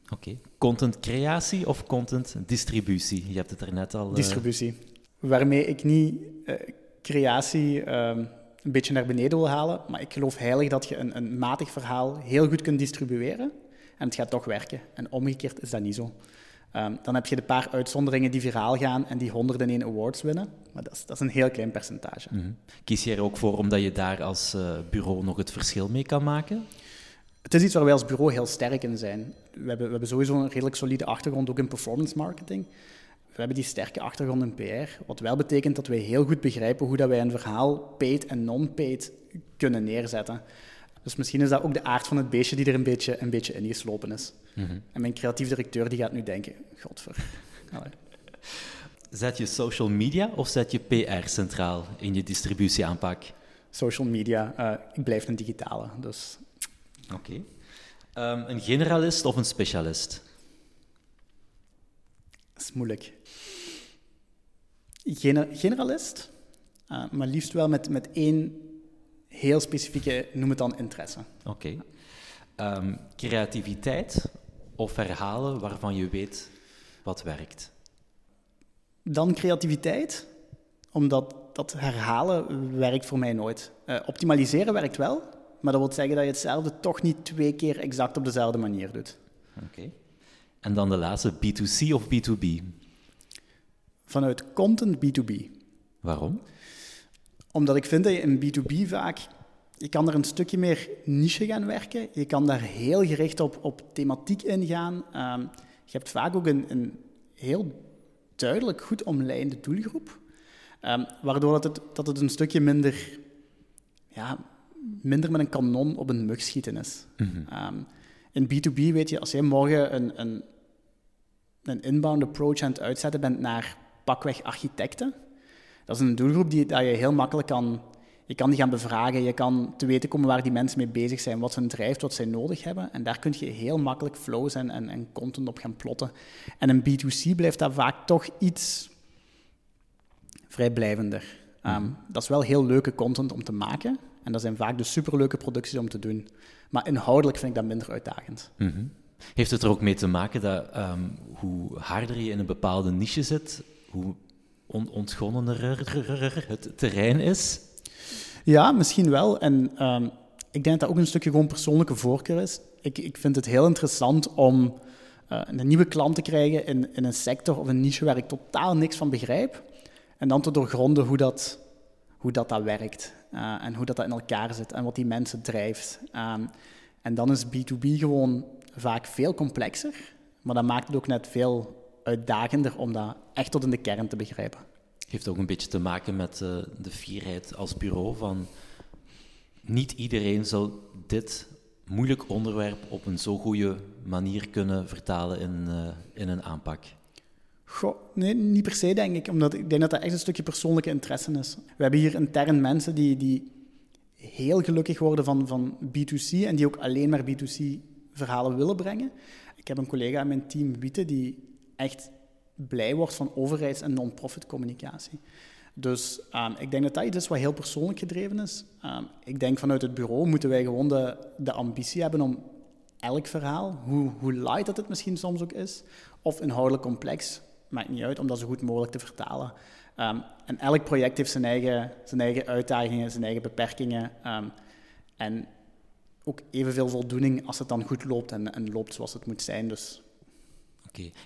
Oké. Okay. Content creatie of content distributie? Je hebt het er net al... Uh... Distributie. Waarmee ik niet uh, creatie uh, een beetje naar beneden wil halen, maar ik geloof heilig dat je een, een matig verhaal heel goed kunt distribueren en het gaat toch werken. En omgekeerd is dat niet zo. Um, dan heb je de paar uitzonderingen die viraal gaan en die 101 awards winnen. Maar dat is, dat is een heel klein percentage. Mm -hmm. Kies je er ook voor omdat je daar als uh, bureau nog het verschil mee kan maken? Het is iets waar wij als bureau heel sterk in zijn. We hebben, we hebben sowieso een redelijk solide achtergrond ook in performance marketing. We hebben die sterke achtergrond in PR, wat wel betekent dat wij heel goed begrijpen hoe dat wij een verhaal paid en non-paid kunnen neerzetten. Dus misschien is dat ook de aard van het beestje die er een beetje, een beetje ingeslopen is. Mm -hmm. En mijn creatief directeur die gaat nu denken, godver. Zet je social media of zet je PR centraal in je distributieaanpak? Social media. Uh, ik blijf een digitale, dus... Oké. Okay. Um, een generalist of een specialist? Dat is moeilijk. Gener generalist, uh, maar liefst wel met, met één heel specifieke, noem het dan, interesse. Oké. Okay. Um, creativiteit of verhalen waarvan je weet wat werkt? Dan creativiteit, omdat dat herhalen werkt voor mij nooit. Uh, optimaliseren werkt wel, maar dat wil zeggen dat je hetzelfde toch niet twee keer exact op dezelfde manier doet. Oké. Okay. En dan de laatste, B2C of B2B? Vanuit content B2B. Waarom? Omdat ik vind dat je in B2B vaak... Je kan er een stukje meer niche gaan werken. Je kan daar heel gericht op, op thematiek ingaan. Um, je hebt vaak ook een, een heel duidelijk goed omlijnde doelgroep. Um, waardoor dat het, dat het een stukje minder... Ja, minder met een kanon op een mug schieten is. Mm -hmm. um, in B2B weet je, als jij morgen een, een, een inbound approach aan het uitzetten bent naar pakweg architecten, dat is een doelgroep die dat je heel makkelijk kan... Je kan die gaan bevragen, je kan te weten komen waar die mensen mee bezig zijn, wat ze drijft, wat zij nodig hebben. En daar kun je heel makkelijk flows en, en, en content op gaan plotten. En een B2C blijft daar vaak toch iets vrijblijvender. Mm. Um, dat is wel heel leuke content om te maken. En dat zijn vaak de superleuke producties om te doen. Maar inhoudelijk vind ik dat minder uitdagend. Mm -hmm. Heeft het er ook mee te maken dat um, hoe harder je in een bepaalde niche zit, hoe on ontgonnener het terrein is? Ja, misschien wel. En um, ik denk dat dat ook een stukje gewoon persoonlijke voorkeur is. Ik, ik vind het heel interessant om uh, een nieuwe klant te krijgen in, in een sector of een niche waar ik totaal niks van begrijp. En dan te doorgronden hoe dat, hoe dat, dat werkt. Uh, en hoe dat, dat in elkaar zit en wat die mensen drijft. Um, en dan is B2B gewoon vaak veel complexer, maar dat maakt het ook net veel uitdagender om dat echt tot in de kern te begrijpen. Heeft ook een beetje te maken met uh, de fierheid als bureau van niet iedereen zal dit moeilijk onderwerp op een zo goede manier kunnen vertalen in, uh, in een aanpak. Goh, nee, niet per se, denk ik. Omdat ik denk dat dat echt een stukje persoonlijke interesse is. We hebben hier intern mensen die, die heel gelukkig worden van, van B2C en die ook alleen maar B2C-verhalen willen brengen. Ik heb een collega in mijn team, Witte, die echt blij wordt van overheids- en non-profit communicatie. Dus ehm, ik denk dat dat iets is wat heel persoonlijk gedreven is. Ehm, ik denk vanuit het bureau moeten wij gewoon de, de ambitie hebben om elk verhaal, hoe, hoe light dat het misschien soms ook is, of inhoudelijk complex, maakt niet uit, om dat zo goed mogelijk te vertalen. Ehm, en elk project heeft zijn eigen, zijn eigen uitdagingen, zijn eigen beperkingen. en ook evenveel voldoening als het dan goed loopt en, en loopt zoals het moet zijn. Dus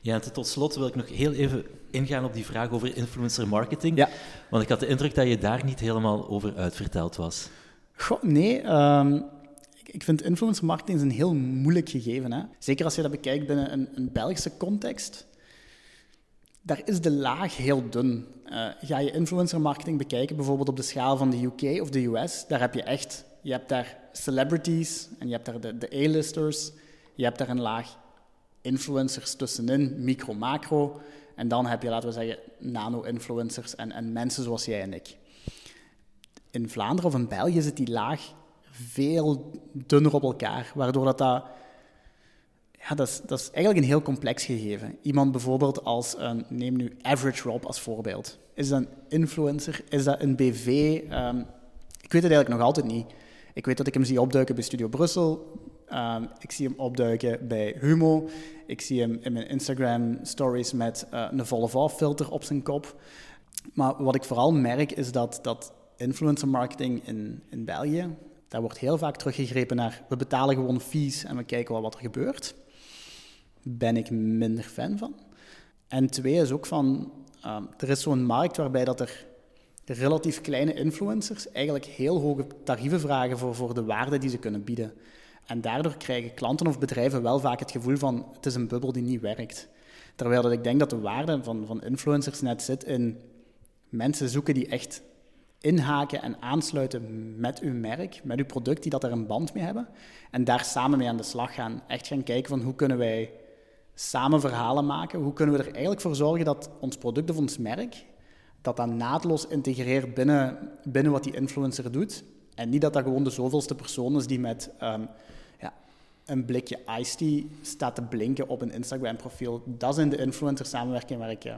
Ja, en tot slot wil ik nog heel even ingaan op die vraag over influencer marketing. Ja. Want ik had de indruk dat je daar niet helemaal over uitverteld was. Goh, nee. Um, ik vind influencer marketing een heel moeilijk gegeven. Hè? Zeker als je dat bekijkt binnen een, een Belgische context. Daar is de laag heel dun. Uh, ga je influencer marketing bekijken, bijvoorbeeld op de schaal van de UK of de US, daar heb je echt, je hebt daar celebrities en je hebt daar de, de A-listers, je hebt daar een laag influencers tussenin, micro, macro. En dan heb je, laten we zeggen, nano-influencers en, en mensen zoals jij en ik. In Vlaanderen of in België zit die laag veel dunner op elkaar, waardoor dat, dat ja, dat is, dat eigenlijk een heel complex gegeven. Iemand bijvoorbeeld als, een, neem nu Average Rob als voorbeeld. Is dat een influencer? Is dat een BV? Um, ik weet het eigenlijk nog altijd niet. Ik weet dat ik hem zie opduiken bij Studio Brussel. Ehm, ik zie hem opduiken bij Humo. Ik zie hem in mijn Instagram stories met uh, een volle filter op zijn kop. Maar wat ik vooral merk is dat, dat influencer marketing in, in België, daar wordt heel vaak teruggegrepen naar we betalen gewoon fees en we kijken wel wat er gebeurt. Ben ik minder fan van. En twee is ook van, uh, er is zo'n markt waarbij dat er relatief kleine influencers eigenlijk heel hoge tarieven vragen voor, voor de waarde die ze kunnen bieden. En daardoor krijgen klanten of bedrijven wel vaak het gevoel van het is een bubbel die niet werkt. Terwijl dat ik denk dat de waarde van, van influencers net zit in mensen zoeken die echt inhaken en aansluiten met uw merk, met uw product, die dat er een band mee hebben. En daar samen mee aan de slag gaan. Echt gaan kijken van hoe kunnen wij samen verhalen maken. Hoe kunnen we er eigenlijk voor zorgen dat ons product of ons merk, dat dat naadloos integreert binnen, binnen wat die influencer doet. En niet dat dat gewoon de zoveelste persoon is die met ehm, een blikje iced tea staat te blinken op een Instagram-profiel. Dat zijn de influencer samenwerking waar ik uh,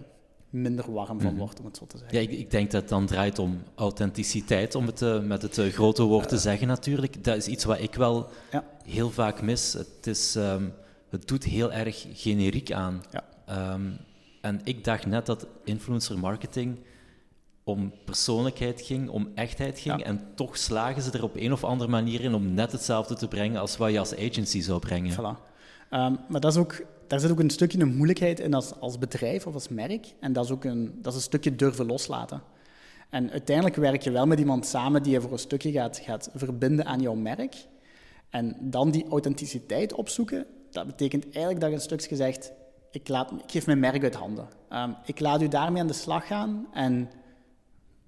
minder warm van mhm. word, om het zo te zeggen. Ja, ik, ik, denk dat het dan draait om authenticiteit, om het uh, met het uh, grote woord te zeggen natuurlijk. Dat is iets wat ik wel ja. heel vaak mis. Het, is, um, het doet heel erg generiek aan. Ja. Um, en ik dacht net dat influencer marketing om persoonlijkheid ging, om echtheid ging. En toch slagen ze er op een of andere manier in om net hetzelfde te brengen als wat je als agency zou brengen. Voilà. Um, maar dat is ook, daar zit ook een stukje een moeilijkheid in als, als bedrijf of als merk. En dat is ook een, dat is een stukje durven loslaten. En uiteindelijk werk je wel met iemand samen die je voor een stukje gaat, gaat verbinden aan jouw merk. En dan die authenticiteit opzoeken, dat betekent eigenlijk dat je een stukje zegt, ik, laat, ik geef mijn merk uit handen. Um, ik laat u daarmee aan de slag gaan en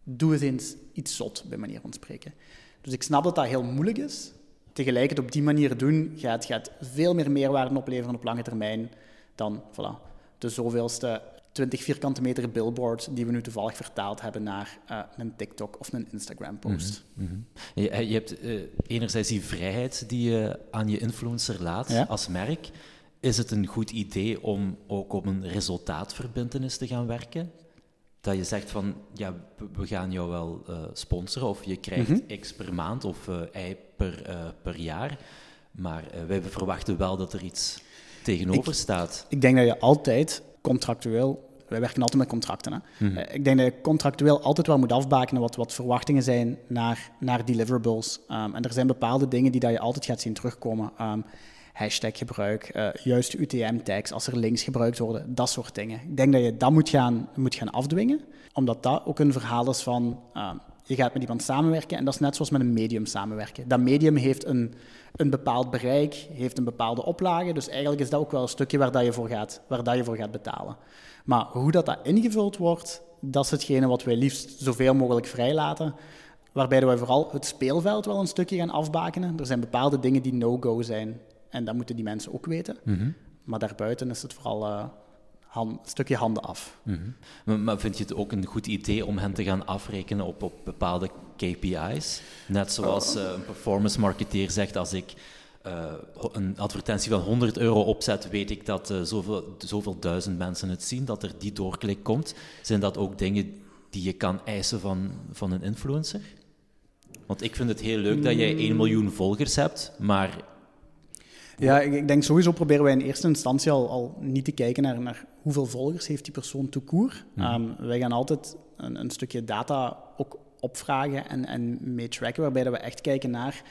doe eens eens iets zot, bij manier van spreken. Dus ik snap dat dat heel moeilijk is. Tegelijk het op die manier doen gaat, gaat veel meer meerwaarde opleveren op lange termijn dan voilà, de zoveelste 20 vierkante meter billboard die we nu toevallig vertaald hebben naar uh, een TikTok of een Instagram-post. Mm -hmm. je, je, hebt uh, enerzijds die vrijheid die je aan je influencer laat als merk. Is het een goed idee om ook op een resultaatverbindenis te gaan werken? Dat je zegt van, ja, we gaan jou wel uh, sponsoren of je krijgt mhm. x per maand of uh, y per, uh, per jaar, maar wij verwachten wel dat er iets tegenover ik, staat. Ik denk dat je altijd contractueel, wij werken altijd met contracten, hè? Mhm. ik denk dat je contractueel altijd wel moet afbakenen wat, wat verwachtingen zijn naar, naar deliverables. Um, en er zijn bepaalde dingen die dat je altijd gaat zien terugkomen. Um, hashtaggebruik, uh, juiste UTM-tags, als er links gebruikt worden, dat soort dingen. Ik denk dat je dat moet gaan, moet gaan afdwingen, omdat dat ook een verhaal is van uh, je gaat met iemand samenwerken en dat is net zoals met een medium samenwerken. Dat medium heeft een, een bepaald bereik, heeft een bepaalde oplage, dus eigenlijk is dat ook wel een stukje waar dat je voor gaat, waar dat je voor gaat betalen. Maar hoe dat, dat ingevuld wordt, dat is hetgene wat wij liefst zoveel mogelijk vrijlaten. Waarbij wij vooral het speelveld wel een stukje gaan afbakenen. Er zijn bepaalde dingen die no-go zijn. En dat moeten die mensen ook weten. Mhm. Maar daarbuiten is het vooral uh, een stukje handen af. Mhm. maar, maar, vind je het ook een goed idee om hen te gaan afrekenen op, op bepaalde KPI's? Net zoals uh, een performance marketeer zegt, als ik uh, een advertentie van 100 euro opzet, weet ik dat zoveel, zoveel duizend mensen het zien, dat er die doorklik komt. Zijn dat ook dingen die je kan eisen van, van een influencer? Want ik vind het heel leuk dat jij 1 miljoen volgers hebt, maar ja, ik, ik, denk sowieso proberen wij in eerste instantie al, al niet te kijken naar, naar hoeveel volgers heeft die persoon to court. Mm. wij gaan altijd een, een, stukje data ook opvragen en, en mee tracken, waarbij dat we echt kijken naar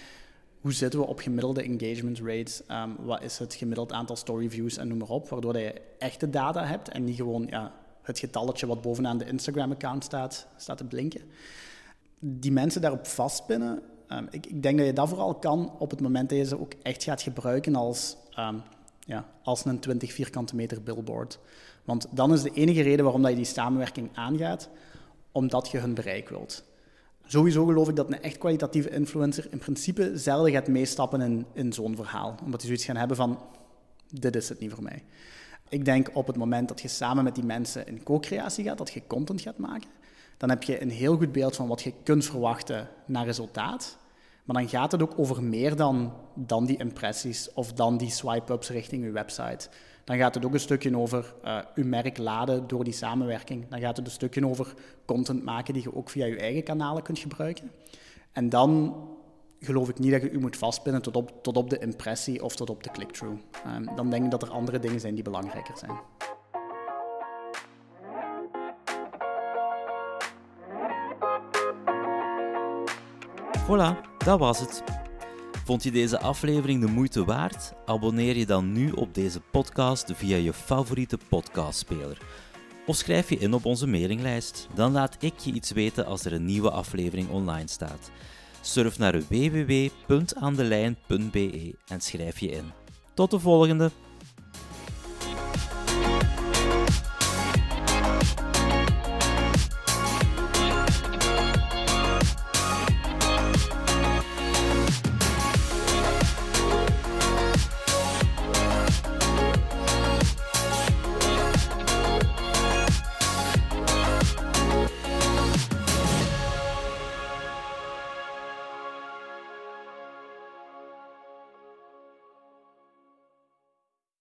hoe zitten we op gemiddelde engagement rates, um, wat is het gemiddeld aantal story views en noem maar op, waardoor je echte data hebt en niet gewoon ja, het getalletje wat bovenaan de Instagram-account staat, staat te blinken. Die mensen daarop vastpinnen, um, ik, denk dat je dat vooral kan op het moment dat je ze ook echt gaat gebruiken als, um, ja, als een 20 vierkante meter billboard. Want dan is de enige reden waarom dat je die samenwerking aangaat, omdat je hun bereik wilt. Sowieso geloof ik dat een echt kwalitatieve influencer in principe zelden gaat meestappen in, in zo'n verhaal. Omdat die zoiets gaan hebben van, dit is het niet voor mij. Ik denk op het moment dat je samen met die mensen in co-creatie gaat, dat je content gaat maken, dan heb je een heel goed beeld van wat je kunt verwachten naar resultaat. Maar dan gaat het ook over meer dan, dan die impressies of dan die swipe-ups richting je website. Dan gaat het ook een stukje over uh, uw merk laden door die samenwerking. Dan gaat het een stukje over content maken die je ook via je eigen kanalen kunt gebruiken. En dan geloof ik niet dat je u moet vastpinnen tot op, tot op de impressie of tot op de click-through. Um, dan denk ik dat er andere dingen zijn die belangrijker zijn. Voilà, dat was het. Vond je deze aflevering de moeite waard? Abonneer je dan nu op deze podcast via je favoriete podcastspeler. Of schrijf je in op onze mailinglijst. Dan laat ik je iets weten als er een nieuwe aflevering online staat. Surf naar www.aandelijn.be en schrijf je in. Tot de volgende!